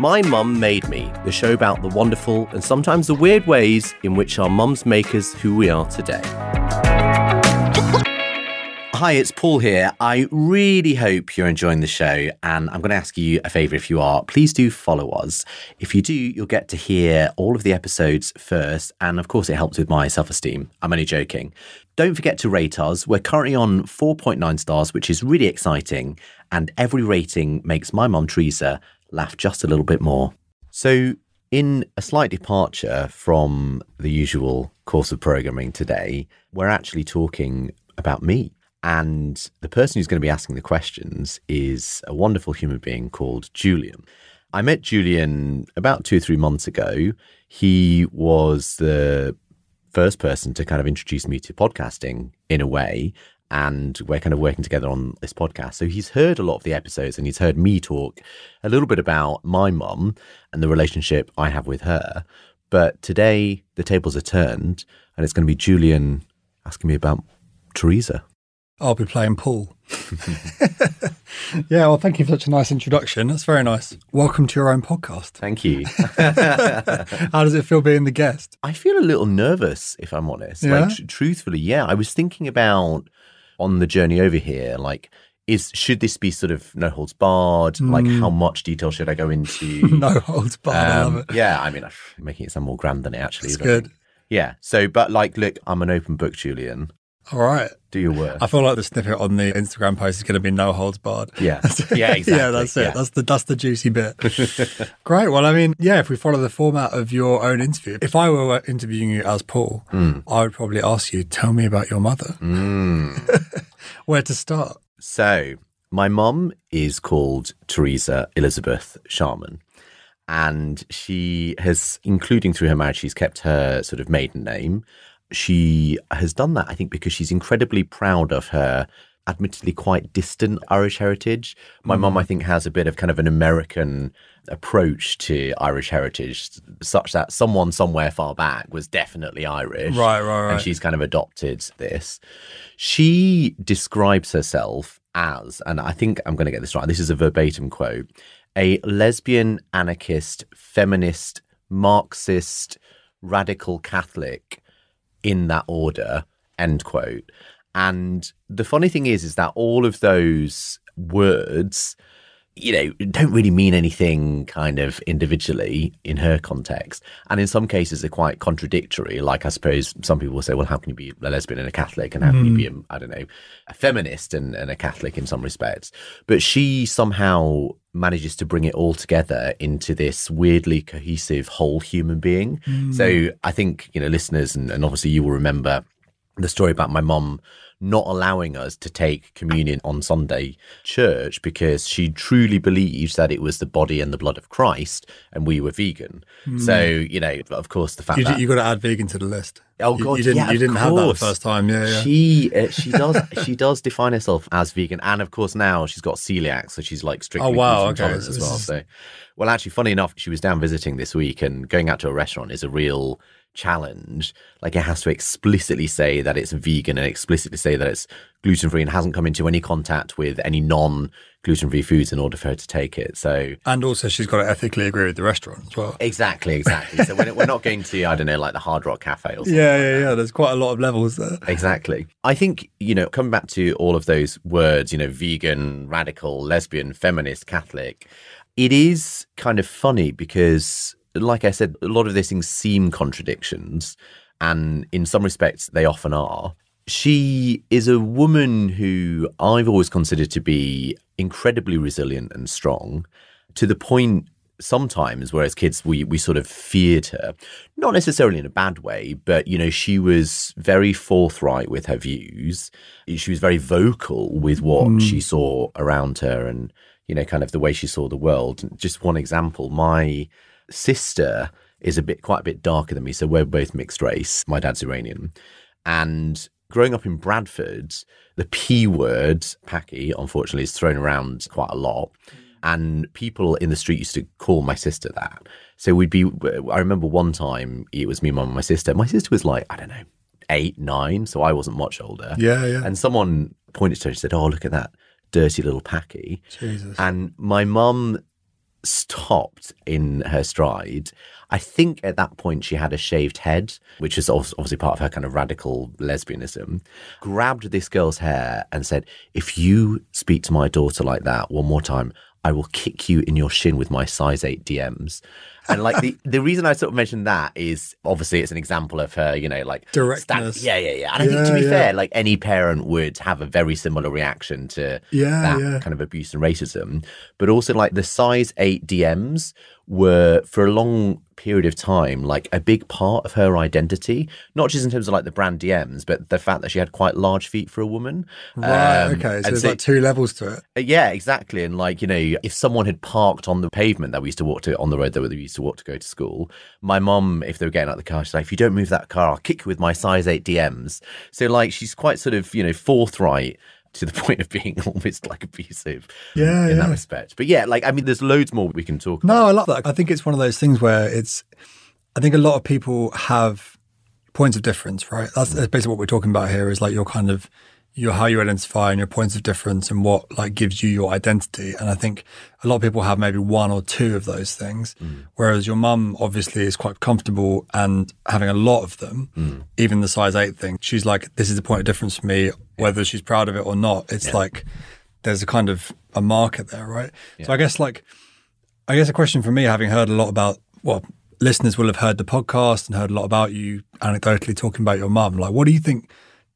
My Mum Made Me, the show about the wonderful and sometimes the weird ways in which our mums make us who we are today. Hi, it's Paul here. I really hope you're enjoying the show, and I'm going to ask you a favour if you are. Please do follow us. If you do, you'll get to hear all of the episodes first, and of course, it helps with my self esteem. I'm only joking. Don't forget to rate us. We're currently on 4.9 stars, which is really exciting, and every rating makes my mum, Teresa, laugh just a little bit more. So, in a slight departure from the usual course of programming today, we're actually talking about me. And the person who's going to be asking the questions is a wonderful human being called Julian. I met Julian about two or three months ago. He was the first person to kind of introduce me to podcasting in a way. And we're kind of working together on this podcast. So he's heard a lot of the episodes and he's heard me talk a little bit about my mum and the relationship I have with her. But today the tables are turned and it's going to be Julian asking me about Teresa. I'll be playing Paul. yeah, well, thank you for such a nice introduction. That's very nice. Welcome to your own podcast. Thank you. How does it feel being the guest? I feel a little nervous, if I'm honest. Yeah? Like, tr- truthfully, yeah. I was thinking about on the journey over here, like, is should this be sort of no holds barred? Like, how much detail should I go into? Hmm. no holds barred. I love Um, it. Yeah, I mean, I'm making it sound more grand than it actually It's is. Good. Yeah. So, but like, look, I'm an open book, Julian. All right. Do your work. I feel like the snippet on the Instagram post is going to be no holds barred. yeah. Yeah, exactly. yeah, that's it. Yeah. That's the that's the juicy bit. Great. Well, I mean, yeah, if we follow the format of your own interview, if I were interviewing you as Paul, I would probably ask you, tell me about your mother. Mm. Where to start? So, my mum is called Teresa Elizabeth Sharman. And she has, including through her marriage, she's kept her sort of maiden name. She has done that, I think, because she's incredibly proud of her admittedly quite distant Irish heritage. My mum, mm-hmm. I think, has a bit of kind of an American approach to Irish heritage, such that someone somewhere far back was definitely Irish. Right, right, right. And she's kind of adopted this. She describes herself as, and I think I'm going to get this right, this is a verbatim quote, a lesbian, anarchist, feminist, Marxist, radical Catholic in that order, end quote. And the funny thing is, is that all of those words, you know, don't really mean anything kind of individually in her context. And in some cases, they're quite contradictory. Like, I suppose some people will say, well, how can you be a lesbian and a Catholic? And how can you be, hmm. a, I don't know, a feminist and, and a Catholic in some respects? But she somehow manages to bring it all together into this weirdly cohesive whole human being. So hmm. I think, you know, listeners, and, and obviously you will remember the story about my mum not allowing us to take communion on Sunday church because she truly believed that it was the body and the blood of Christ and we were vegan. So, you know, of course, the fact You, that. you got to add vegan to the list. Oh God! you, didn't. yeah, you didn't have that the first time. Yeah, yeah. She uh, she does she does define herself as vegan, and of course now she's got celiac, so she's like strictly Oh, wow, okay. as well. So, well, actually, funny enough, she was down visiting this week, and going out to a restaurant is a real challenge. Like it has to explicitly say that it's vegan and explicitly say that it's gluten free and hasn't come into any contact with any non gluten free foods in order for her to take it. So and also, she's got to ethically agree with the restaurant as well. exactly, exactly. so we're, we're not going to I don't know like the Hard Rock Cafe or something. Yeah, yeah, yeah. There's quite a lot of levels there. Exactly. I think, you know, coming back to all of those words, you know, vegan, radical, lesbian, feminist, Catholic, it is kind of funny because, like I said, a lot of these things seem contradictions. And in some respects, they often are. She is a woman who I've always considered to be incredibly resilient and strong to the point sometimes where as kids we we sort of feared her not necessarily in a bad way but you know she was very forthright with her views she was very vocal with what hmm. she saw around her and you know kind of the way she saw the world just one example my sister is a bit quite a bit darker than me so we're both mixed race my dad's iranian and growing up in Bradford, the P word, Paki, unfortunately, is thrown around quite a lot. And people in the street used to call my sister that. So we'd be, I remember one time it was me, mum, and my sister. My sister was like, I don't know, eight, nine. So I wasn't much older. Yeah, yeah. And someone pointed to her and said, Oh, look at that dirty little Paki. Jesus. And my mum stopped in her stride. I think at that point she had a shaved head, which is obviously part of her kind of radical lesbianism. Grabbed this girl's hair and said, If you speak to my daughter like that one more time, I will kick you in your shin with my size 8 DMs. And like the, the reason I sort of mentioned that is obviously it's an example of her, you know, like Directness. yeah, yeah, yeah. And I Yeah, think to be yeah. fair, like any parent would have a very similar reaction to Yeah, that yeah. kind of abuse and racism. But also like the size eight DMs were for a long period of time like a big part of her identity, not just in terms of like the brand DMs, but the fact that she had quite large feet for a woman. Right. Um, okay. So there's like two levels to it. uh, Yeah, exactly. And like, you know, if someone had parked on the pavement that we used to walk to, on the road that we used to walk to go to school, my mom, if they were getting out of the car, she's like, if you don't move that car, I'll kick you with my size 8 DMs. So, like, she's quite sort of, you know, forthright to the point of being almost like abusive Yeah, in that respect. But yeah, like, I mean, there's loads more we can talk about. No, I love that. I think it's one of those things where it's, I think a lot of people have points of difference, right? That's, that's basically what we're talking about here is like your kind of, your how you identify and your points of difference and what like gives you your identity. And I think a lot of people have maybe one or two of those things, mm. whereas your mum obviously is quite comfortable and having a lot of them, mm. even the size eight thing. She's like, this is the point of difference for me, whether she's proud of it or not. It's like, there's a kind of a market there, right? So I guess like, I guess a question for me, having heard a lot about, well, listeners will have heard the podcast and heard a lot about you anecdotally talking about your mum. Like, what do you think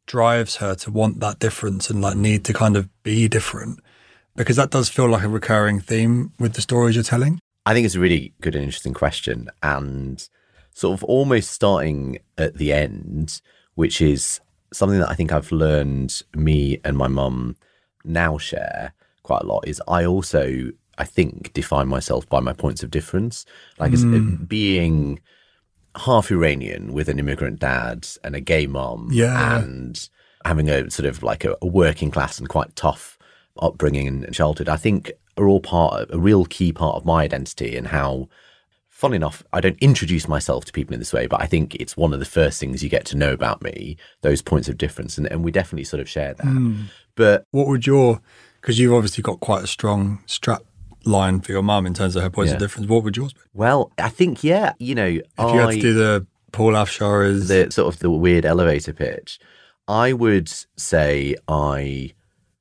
drives her to want that difference and like need to kind of be different? Because that does feel like a recurring theme with the stories you're telling. I think it's a really good and interesting question. And sort of almost starting at the end, which is something that I think I've learned me and my mum now share quite a lot is I also, I think, define myself by my points of difference. Like as, hmm. being half Iranian with an immigrant dad and a gay mom Yeah. and having a sort of like a, a working class and quite tough upbringing and childhood, I think are all part of a real key part of my identity and how fun enough, I don't introduce myself to people in this way, but I think it's one of the first things you get to know about me, those points of difference. And, and we definitely sort of share that. Hmm. But What would your, because you've obviously got quite a strong strap line for your mum in terms of her points of difference, what would yours be? well, I think, yeah, you know, If you had to do the Paul Afshar's, the sort of the weird elevator pitch, I would say I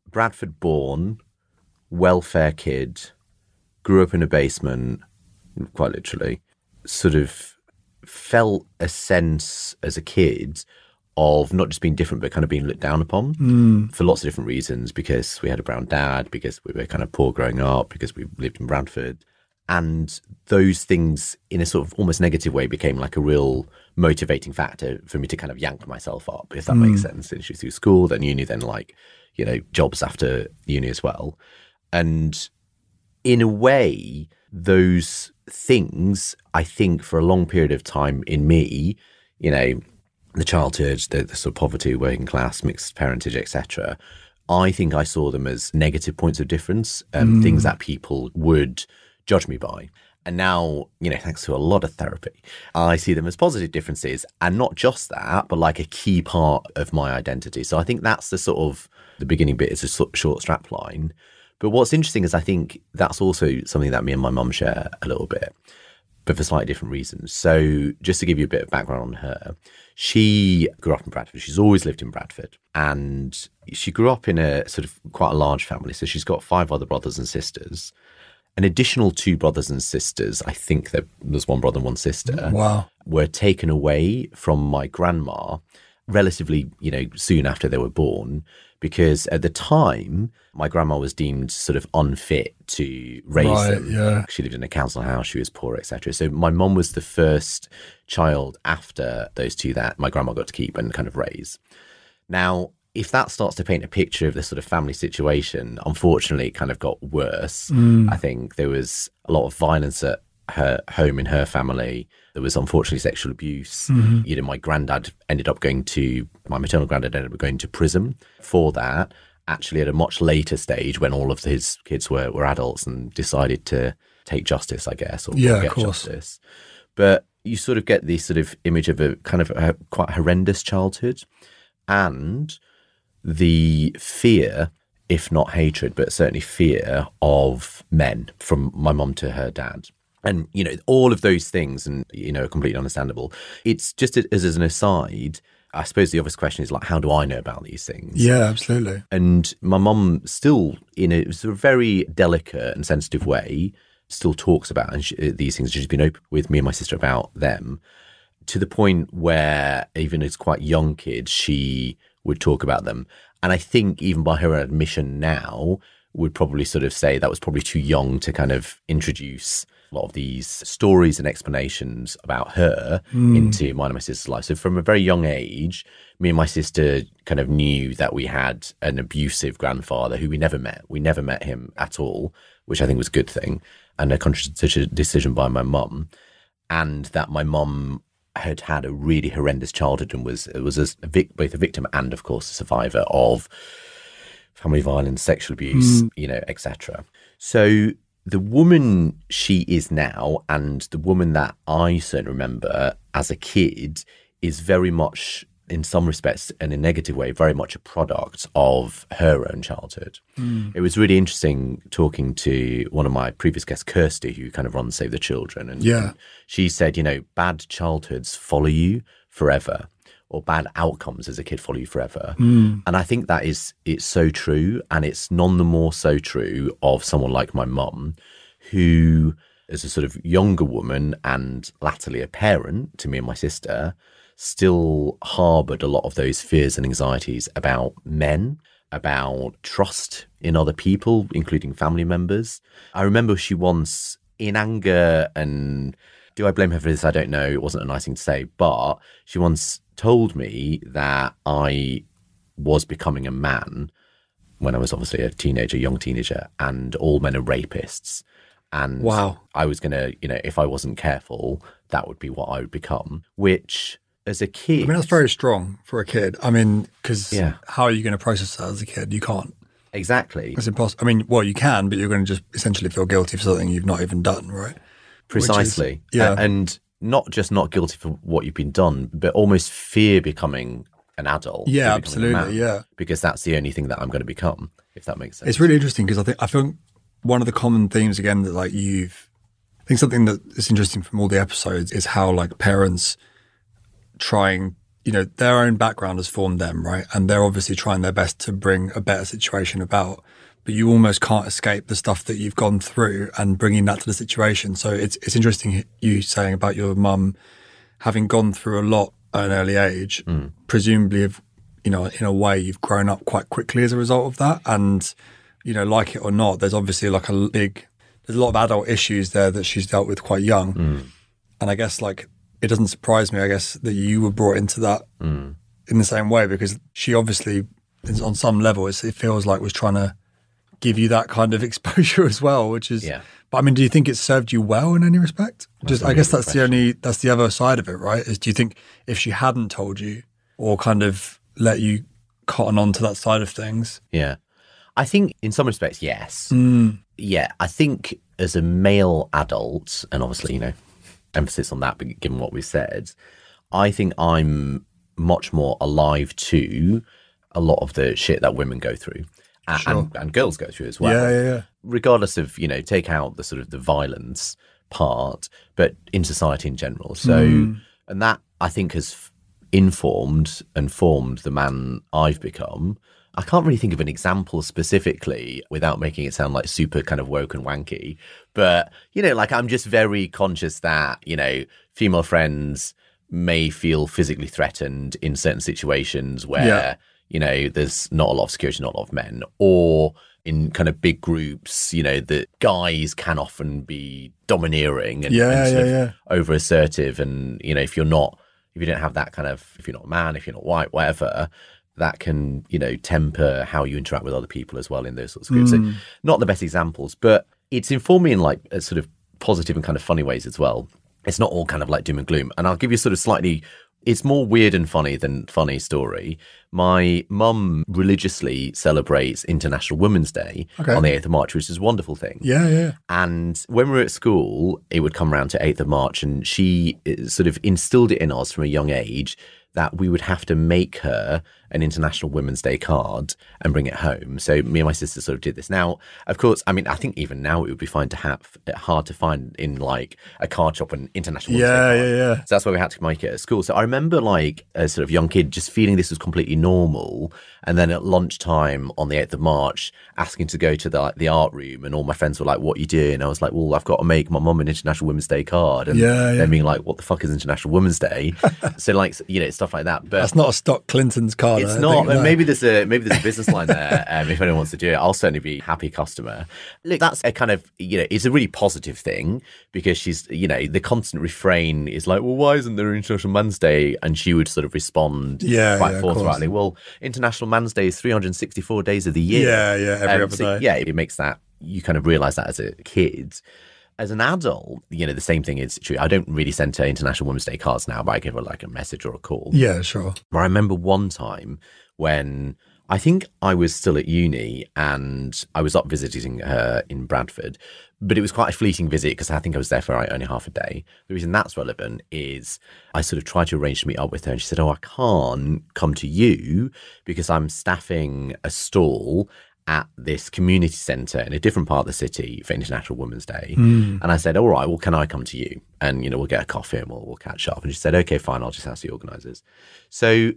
Bradford born, welfare kid, grew up in a basement, quite literally, sort of felt a sense as a kid of not just being different, but kind of being looked down upon hmm. for lots of different reasons. Because we had a brown dad, because we were kind of poor growing up, because we lived in Bradford. And those things, in a sort of almost negative way, became like a real motivating factor for me to kind of yank myself up, if that makes hmm. sense. Initially through school, then uni, then like, you know, jobs after uni as well. And in a way, those things, I think, for a long period of time in me, you know, the childhood, the, the sort of poverty, working class, mixed parentage, etc. I think I saw them as negative points of difference, um, things that people would judge me by. And now, you know, thanks to a lot of therapy, I see them as positive differences, and not just that, but like a key part of my identity. So I think that's the sort of the beginning bit is a sort short strap line. But what's interesting is I think that's also something that me and my mum share a little bit, but for slightly different reasons. So just to give you a bit of background on her, she grew up in Bradford. She's always lived in Bradford, and she grew up in a sort of quite a large family. So she's got five other brothers and sisters. An additional two brothers and sisters, I think that there's one brother and one sister wow. were taken away from my grandma relatively, you know, soon after they were born, because at the time my grandma was deemed sort of unfit to raise Right, them. yeah. She lived in a council house, she was poor, etc. So my mum was the first child after those two that my grandma got to keep and kind of raise. Now, if that starts to paint a picture of the sort of family situation, unfortunately, it kind of got worse. Mm. I think there was a lot of violence at her home in her family. There was unfortunately sexual abuse. Mm-hmm. You know, my granddad ended up going to my maternal granddad ended up going to prison for that. Actually, at a much later stage when all of his kids were were adults and decided to take justice, I guess, or Yeah, get justice. But you sort of get this sort of image of a kind of a quite horrendous childhood and the fear if not hatred, but certainly fear of men from my mom to her dad. And, you know, all of those things and, you know, completely understandable. It's just as, as an aside, I suppose the obvious question is like, how do I know about these things? Yeah, absolutely. And my mum still, in a sort of very delicate and sensitive way, still talks about and she, these things. She's been open with me and my sister about them to the point where even as quite young kids, she would talk about them. And I think even by her admission now, would probably sort of say that was probably too young to kind of introduce a lot of these stories and explanations about her mm. into mine and my sister's life. So from a very young age, me and my sister kind of knew that we had an abusive grandfather who we never met. We never met him at all, which I think was a good thing, and a conscious decision by my mum. And that my mum had had a really horrendous childhood and was was a, vic, both a victim and, of course, a survivor of family violence, sexual abuse, mm. you know, etc. So the woman she is now and the woman that I certainly remember as a kid is very much in some respects and in a negative way very much a product of her own childhood. Mm. it was really interesting talking to one of my previous guests kirsty who kind of runs save the children and yeah. she said you know bad childhoods follow you forever or bad outcomes as a kid follow you forever. Mm. And I think that is it's so true. And it's none the more so true of someone like my mum, who as a sort of younger woman and latterly a parent to me and my sister, still harbored a lot of those fears and anxieties about men, about trust in other people, including family members. I remember she once, in anger and do I blame her for this? I don't know. It wasn't a nice thing to say, but she once told me that I was becoming a man when I was obviously a teenager, young teenager, and all men are rapists. And wow. I was going to, you know, if I wasn't careful, that would be what I would become, which as a kid. I mean, that's very strong for a kid. I mean, because yeah. how are you going to process that as a kid? You can't. Exactly. It's impossible. I mean, well, you can, but you're going to just essentially feel guilty for something you've not even done, right? Precisely. Is, yeah. And not just not guilty for what you've been done, but almost fear becoming an adult. Yeah, absolutely. Yeah. Because that's the only thing that I'm going to become, if that makes sense. It's really interesting because I think I think one of the common themes again that like you've I think something that is interesting from all the episodes is how like parents trying you know their own background has formed them right and they're obviously trying their best to bring a better situation about but you almost can't escape the stuff that you've gone through and bringing that to the situation. So it's it's interesting you saying about your mum having gone through a lot at an early age. Mm. Presumably, if you know, in a way, you've grown up quite quickly as a result of that, and you know, like it or not, there's obviously like a big there's a lot of adult issues there that she's dealt with quite young, mm. and I guess like it doesn't surprise me. I guess that you were brought into that mm. in the same way because she obviously, on some level, it feels like was trying to give you that kind of exposure as well, which is. Yeah. But I mean, do you think it served you well in any respect? That's Just, I guess that's question. the only that's the other side of it, right? Is do you think if she hadn't told you or kind of let you cotton on to that side of things? Yeah, I think in some respects, yes. Mm. Yeah, I think as a male adult, and obviously, you know, emphasis on that, but given what we said, I think I'm much more alive to a lot of the shit that women go through sure. and, and, girls go through as well. Yeah, yeah, yeah. Regardless of you know, take out the sort of the violence part, but in society in general. So, mm. and that I think has informed and formed the man I've become. I can't really think of an example specifically without making it sound like super kind of woke and wanky. But, you know, like I'm just very conscious that, you know, female friends may feel physically threatened in certain situations where yeah you know, there's not a lot of security, not a lot of men, or in kind of big groups, you know, that guys can often be domineering and, yeah, and yeah, yeah. over assertive. And, you know, if you're not, if you don't have that kind of, if you're not a man, if you're not white, whatever, that can, you know, temper how you interact with other people as well in those sorts of groups. Mm. So not the best examples, but it's informed me in like a sort of positive and kind of funny ways as well. It's not all kind of like doom and gloom. And I'll give you sort of slightly it's more weird and funny than funny story. My mum religiously celebrates International Women's Day okay. on the 8th of March, which is a wonderful thing. Yeah, yeah. And when we were at school, it would come around to 8th of March, and she uh, sort of instilled it in us from a young age that we would have to make her an International Women's Day card and bring it home. So me and my sister sort of did this. Now, of course, I mean, I think even now it would be fine to have hard to find in like a card shop an International Women's Yeah, Day card. yeah, yeah. So that's why we had to make it at school. So I remember like a sort of young kid just feeling this was completely normal. And then at lunchtime on the 8th of March, asking to go to the like, the art room. And all my friends were like, what are you doing? I was like, well, I've got to make my mum an International Women's Day card. And Yeah, yeah. then being like, what the fuck is International Women's Day? so like, you know, stuff like that. But That's not a stock Clinton's card. I it's don't think, no. Maybe there's a maybe there's a business line there. Um, if anyone wants to do it, I'll certainly be happy customer. Look, that's a kind of you know, it's a really positive thing because she's you know the constant refrain is like, well, why isn't there International Man's Day? And she would sort of respond, Yeah, quite yeah, forthrightly. Well, International Man's Day is 364 days of the year. Yeah, yeah, every Um, other so, day. Yeah, it makes that you kind of realize that as a kid. As an adult, you know, the same thing is true. I don't really send her International Women's Day cards now, but I give her like a message or a call. Yeah, sure. But I remember one time when I think I was still at uni and I was up visiting her in Bradford, but it was quite a fleeting visit because I think I was there for like, only half a day. The reason that's relevant is I sort of tried to arrange to meet up with her and she said, Oh, I can't come to you because I'm staffing a stall at this community centre in a different part of the city for International Women's Day. Hmm. And I said, All right, well, can I come to you? And, you know, we'll get a coffee and we'll, we'll catch up. And she said, Okay, fine, I'll just ask the organisers. So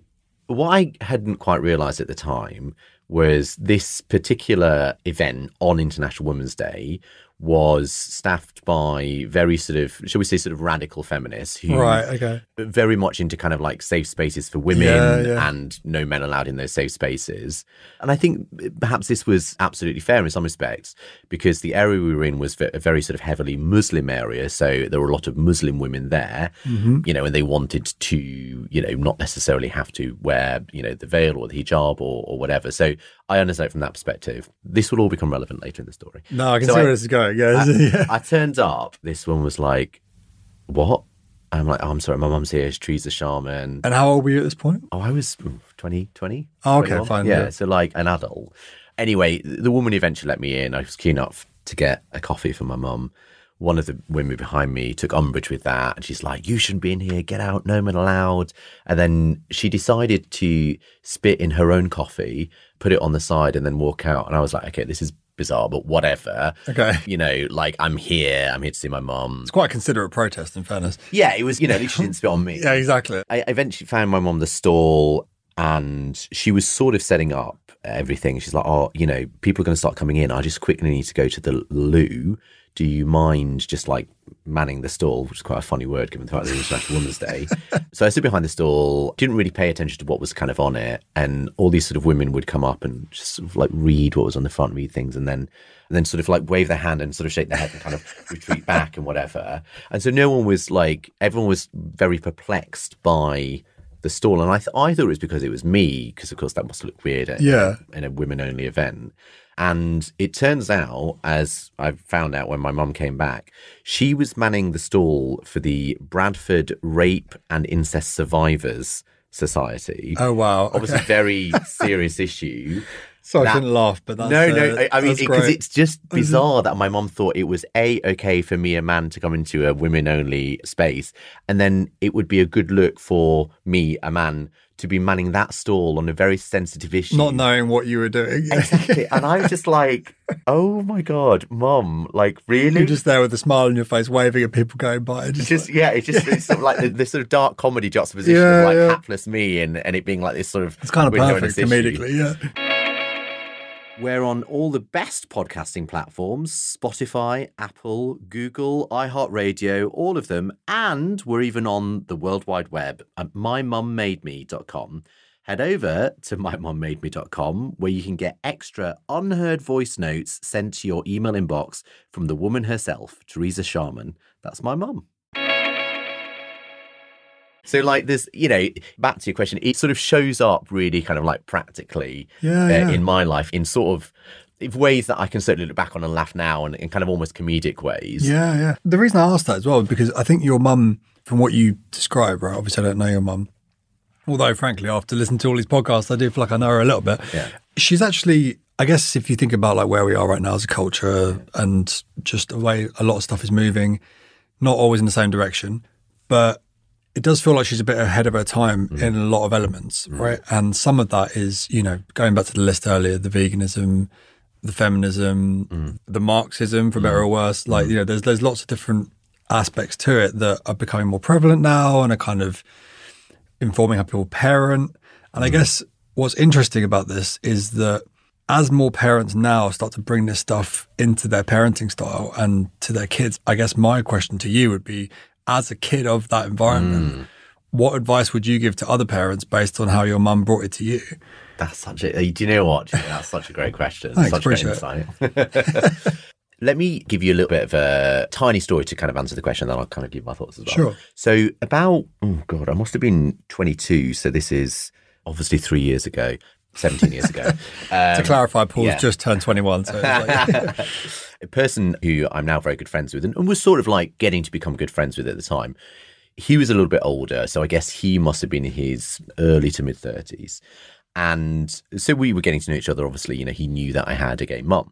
what I hadn't quite realised at the time was this particular event on International Women's Day was staffed by very sort of, shall we say, sort of radical feminists who Right, okay. very much into kind of like safe spaces for women Yeah, yeah. and no men allowed in those safe spaces. And I think perhaps this was absolutely fair in some respects because the area we were in was a very sort of heavily Muslim area. So there were a lot of Muslim women there, Mm-hmm. you know, and they wanted to, you know, not necessarily have to wear, you know, the veil or the hijab or, or whatever. So I understand it from that perspective. This will all become relevant later in the story. No, I can So see I- where this is going. Yeah, yeah. I turned up. This one was like, "What?" I'm like, oh, "I'm sorry, my mum's here. She's Teresa Sharman. And how old were you at this point? Oh, I was mm, 20, 20. Oh, okay, 21. fine, Yeah, yeah. so like an adult. Anyway, the woman eventually let me in. I was keen enough to get a coffee for my mum. One of the women behind me took umbrage with that. And she's like, You shouldn't be in here. Get out. No man allowed. And then she decided to spit in her own coffee, put it on the side, and then walk out. And I was like, Okay, this is bizarre, but whatever. Okay. You know, like I'm here. I'm here to see my mom. It's quite a considerate protest, in fairness. Yeah, it was, you know, at least she didn't spit on me. Yeah, exactly. I eventually found my mom the stall and she was sort of setting up everything. She's like, Oh, you know, people are going to start coming in. I just quickly need to go to the loo. Do you mind just like manning the stall, which is quite a funny word given the fact that it's International Women's Day? So I stood behind the stall, didn't really pay attention to what was kind of on it. And all these sort of women would come up and just sort of like read what was on the front, read things, and then and then sort of like wave their hand and sort of shake their head and kind of retreat back and whatever. And so no one was like, everyone was very perplexed by the stall. And I, th- I thought it was because it was me, because of course that must look weird at, Yeah. in a women only event. And it turns out, as I found out when my mum came back, she was manning the stall for the Bradford Rape and Incest Survivors Society. Oh, wow. Obviously, Okay. very serious issue. Sorry, I that- shouldn't laugh, but that's. no, uh, no. I, I mean, because great. it's just bizarre that my mom thought it was a okay for me, a man, to come into a women-only space, and then it would be a good look for me, a man, to be manning that stall on a very sensitive issue. Not knowing what you were doing. exactly, and I'm just like, oh my god, mom, like really? You're just there with a smile on your face, waving at people going by. Just, just yeah, it's just it's sort of like this sort of dark comedy juxtaposition Yeah, of like yeah. hapless me and, and it being like this sort of it's kind of perfect this issue. comedically, yeah. We're on all the best podcasting platforms Spotify, Apple, Google, iHeartRadio, all of them. And we're even on the World Wide Web at mymummademe.com. Head over to mymummademe.com where you can get extra unheard voice notes sent to your email inbox from the woman herself, Teresa Sharman. That's my mum. So, like, there's, you know, back to your question, it sort of shows up really kind of like practically Yeah, uh, yeah. in my life in sort of in ways that I can certainly look back on and laugh now and in kind of almost comedic ways. Yeah, yeah. The reason I asked that as well is because I think your mum, from what you describe, right? Obviously, I don't know your mum. Although, frankly, after listening to all these podcasts, I do feel like I know her a little bit. Yeah. She's actually, I guess, if you think about like where we are right now as a culture and just the way a lot of stuff is moving, not always in the same direction, but it does feel like she's a bit ahead of her time mm. in a lot of elements, mm. right? And some of that is, you know, going back to the list earlier, the veganism, the feminism, mm. the Marxism, for better or worse. Like, you know, there's there's lots of different aspects to it that are becoming more prevalent now and are kind of informing how people parent. And I guess what's interesting about this is that as more parents now start to bring this stuff into their parenting style and to their kids, I guess my question to you would be as a kid of that environment, mm. what advice would you give to other parents based on how your mum brought it to you? That's such a. Do you know what? That's such a great question. Thanks, such great insight. Let me give you a little bit of a tiny story to kind of answer the question, then I'll kind of give my thoughts as well. Sure. So, about, oh God, I must have been 22. So, this is obviously three years ago, 17 years ago. to um, clarify, Paul's yeah. just turned 21. So like, a person who I'm now very good friends with and, and was sort of like getting to become good friends with at the time. He was a little bit older, so I guess he must have been in his early to mid 30s. And so we were getting to know each other. Obviously, you know, he knew that I had a gay mum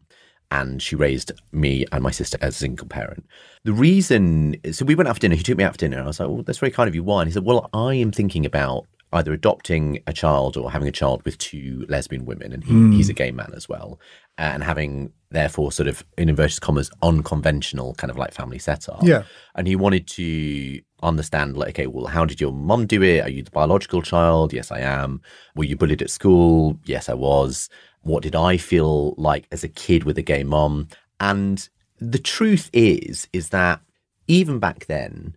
and she raised me and my sister as a single parent. The reason, so we went out for dinner. He took me out for dinner. And I was like, well, that's very kind of you. Why? And he said, well, I am thinking about either adopting a child or having a child with two lesbian women. And he, hmm. he's a gay man as well. And having, therefore, sort of, in inverted commas, unconventional kind of like family setup. Yeah. And he wanted to understand, like, okay, well, how did your mum do it? Are you the biological child? Yes, I am. Were you bullied at school? Yes, I was. What did I feel like as a kid with a gay mom? And the truth is, is that even back then,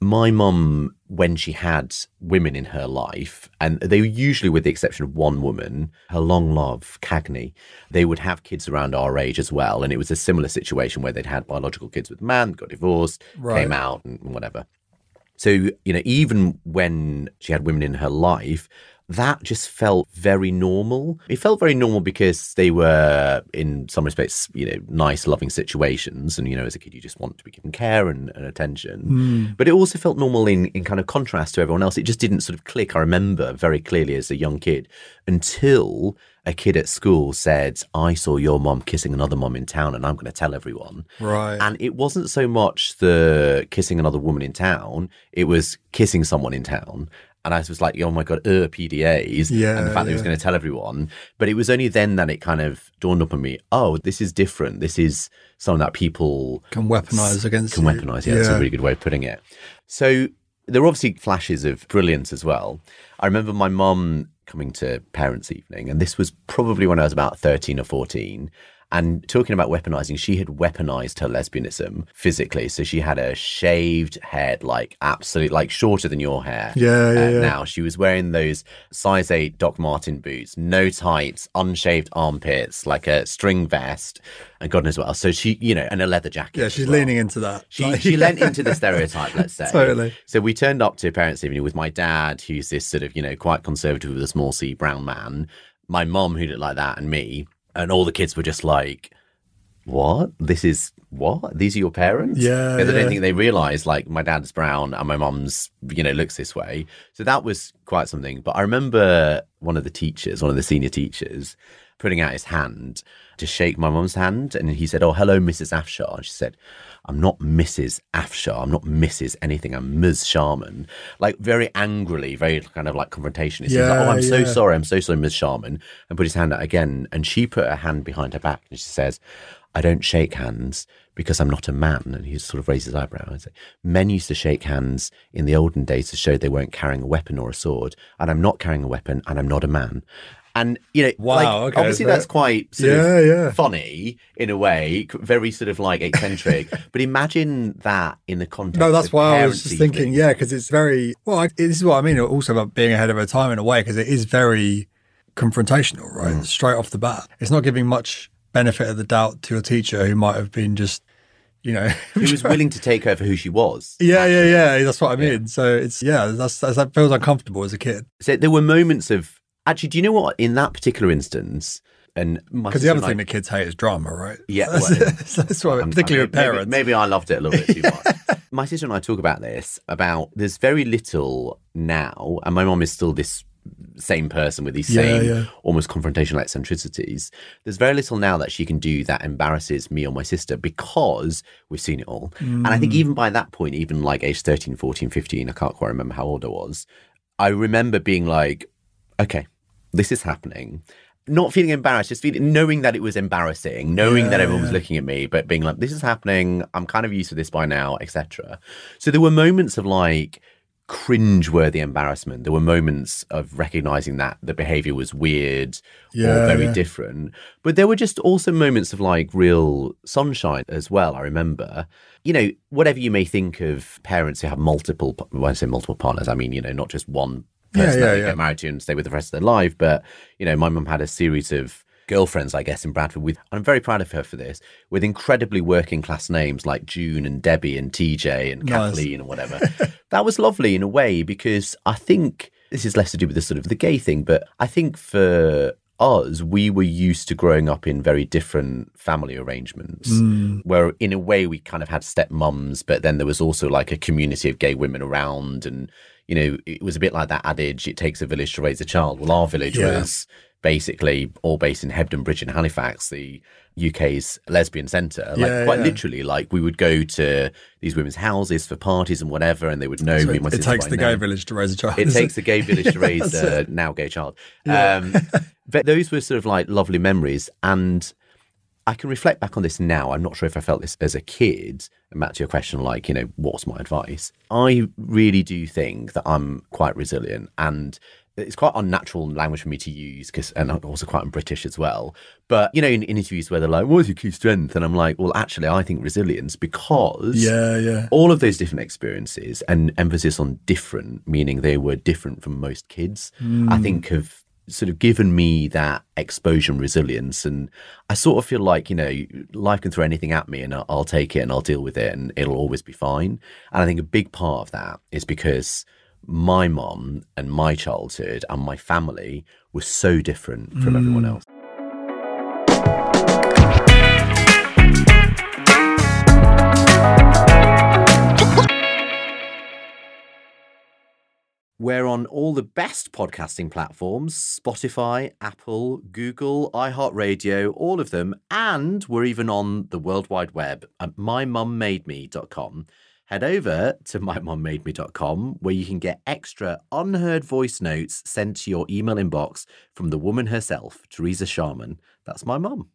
my mum, when she had women in her life, and they were usually, with the exception of one woman, her long love, Cagney, they would have kids around our age as well. And it was a similar situation where they'd had biological kids with a man, got divorced, Right. came out, and whatever. So, you know, even when she had women in her life, that just felt very normal. It felt very normal because they were, in some respects, you know, nice, loving situations. And, you know, as a kid, you just want to be given care and, and attention. Hmm. But it also felt normal in, in kind of contrast to everyone else. It just didn't sort of click, I remember very clearly as a young kid, until a kid at school said, I saw your mom kissing another mom in town and I'm going to tell everyone. right. And it wasn't so much the kissing another woman in town, it was kissing someone in town. And I was like, oh my God, uh, PDAs. Yeah, and the fact that he was going to tell everyone. But it was only then that it kind of dawned up on me, oh, this is different. This is something that people can weaponize against can weaponize. Yeah, that's a really good way of putting it. So there were obviously flashes of brilliance as well. I remember my mum coming to parents' evening, and this was probably when I was about 13 or 14. And talking about weaponizing, she had weaponized her lesbianism physically. So she had a shaved head, like absolutely, like shorter than your hair. Yeah, yeah, uh, yeah. Now she was wearing those size eight Doc Martin boots, no tights, unshaved armpits, like a string vest, and God knows what else. So she, you know, and a leather jacket. Yeah, she's well. leaning into that. She, Like- she lent into the stereotype, let's say. Totally. So we turned up to parents' evening with my dad, who's this sort of, you know, quite conservative with a small C brown man, my mom, who looked like that, and me. And all the kids were just like, what? This is what? These are your parents? Yeah, Because I don't think they realised, like, my dad's brown and my mum's, you know, looks this way. So that was quite something. But I remember one of the teachers, one of the senior teachers, putting out his hand to shake my mum's hand. And he said, Oh, hello, Mrs. Afshar. And she said, I'm not Mrs. Afshar. I'm not Mrs. anything. I'm Ms. Sharman. Like very angrily, very kind of like confrontationist. He was like, Oh, I'm so sorry. I'm so sorry, Ms. Sharman. And put his hand out again. And she put her hand behind her back and she says, I don't shake hands because I'm not a man. And he sort of raised his eyebrow and said, Men used to shake hands in the olden days to show they weren't carrying a weapon or a sword. And I'm not carrying a weapon and I'm not a man. And, you know, Wow, like, okay, obviously that's quite sort Yeah, of yeah. funny in a way, very sort of like eccentric. but imagine that in the context No, that's why I was just thinking, yeah, because it's very well. I, this is what I mean. Also about being ahead of her time in a way, because it is very confrontational, right? Mm. Straight off the bat, it's not giving much benefit of the doubt to a teacher who might have been just, you know, Who was willing to take her for who she was. yeah, yeah, yeah. That's what I mean. So it's yeah, that's, that's that feels uncomfortable as a kid. So there were moments of actually. Do you know what? In that particular instance, and Because the other thing that kids hate is drama, right? Yeah, that's, well, that's why, I'm- particularly with maybe- parents. Maybe, I loved it a little bit too much. my sister and I talk about this about there's very little now, and my mom is still this same person with these Yeah, same yeah. almost confrontational eccentricities. There's very little now that she can do that embarrasses me or my sister because we've seen it all. And I think mm. even by that point, even like age 13, 14, 15, I can't quite remember how old I was, I remember being like, okay, this is happening. Not feeling embarrassed, just feeling knowing that it was embarrassing, knowing that Yeah, everyone was yeah. looking at me, but being like, this is happening. I'm kind of used to this by now, etc. So there were moments of like cringe-worthy embarrassment. There were moments of recognizing that the behavior was weird or Yeah, very yeah. different. But there were just also moments of like real sunshine as well. I remember, you know, whatever you may think of parents who have multiple, when I say multiple partners, I mean, you know, not just one Yeah, person that yeah, they yeah. get married to and stay with the rest of their life. But, you know, my mum had a series of girlfriends, I guess, in Bradford with, I'm very proud of her for this, with incredibly working class names like June and Debbie and TJ and Nice. Kathleen and whatever. that was lovely in a way because I think this is less to do with the sort of the gay thing, but I think for us, we were used to growing up in very different family arrangements mm. where in a way we kind of had stepmoms, but then there was also like a community of gay women around and you know, it was a bit like that adage, it takes a village to raise a child. Well, our village Yeah. was basically all based in Hebden Bridge in Halifax, the UK's lesbian centre. Like Yeah, quite yeah. literally, like we would go to these women's houses for parties and whatever, and they would know So me it, it takes the gay name. village to raise a child. It takes the gay village to raise a now gay child. Um, but those were sort of like lovely memories. And I can reflect back on this now. I'm not sure if I felt this as a kid. And back to your question, like, you know, what's my advice? I really do think that I'm quite resilient and it's quite unnatural language for me to use because, and I'm also quite British as well. But, you know, in interviews where they're like, what's your key strength? And I'm like, well, actually, I think resilience because Yeah, yeah. all of those different experiences and emphasis on different, meaning they were different from most kids, I hmm. think have sort of given me that exposure and resilience. And I sort of feel like, you know, life can throw anything at me and I'll, I'll take it and I'll deal with it and it'll always be fine. And I think a big part of that is because my mom and my childhood and my family were so different from mm. everyone else. We're on all the best podcasting platforms Spotify, Apple, Google, iHeartRadio, all of them. And we're even on the World Wide Web at mymummademe.com. Head over to mymummademe.com where you can get extra unheard voice notes sent to your email inbox from the woman herself, Teresa Sharman. That's my mum.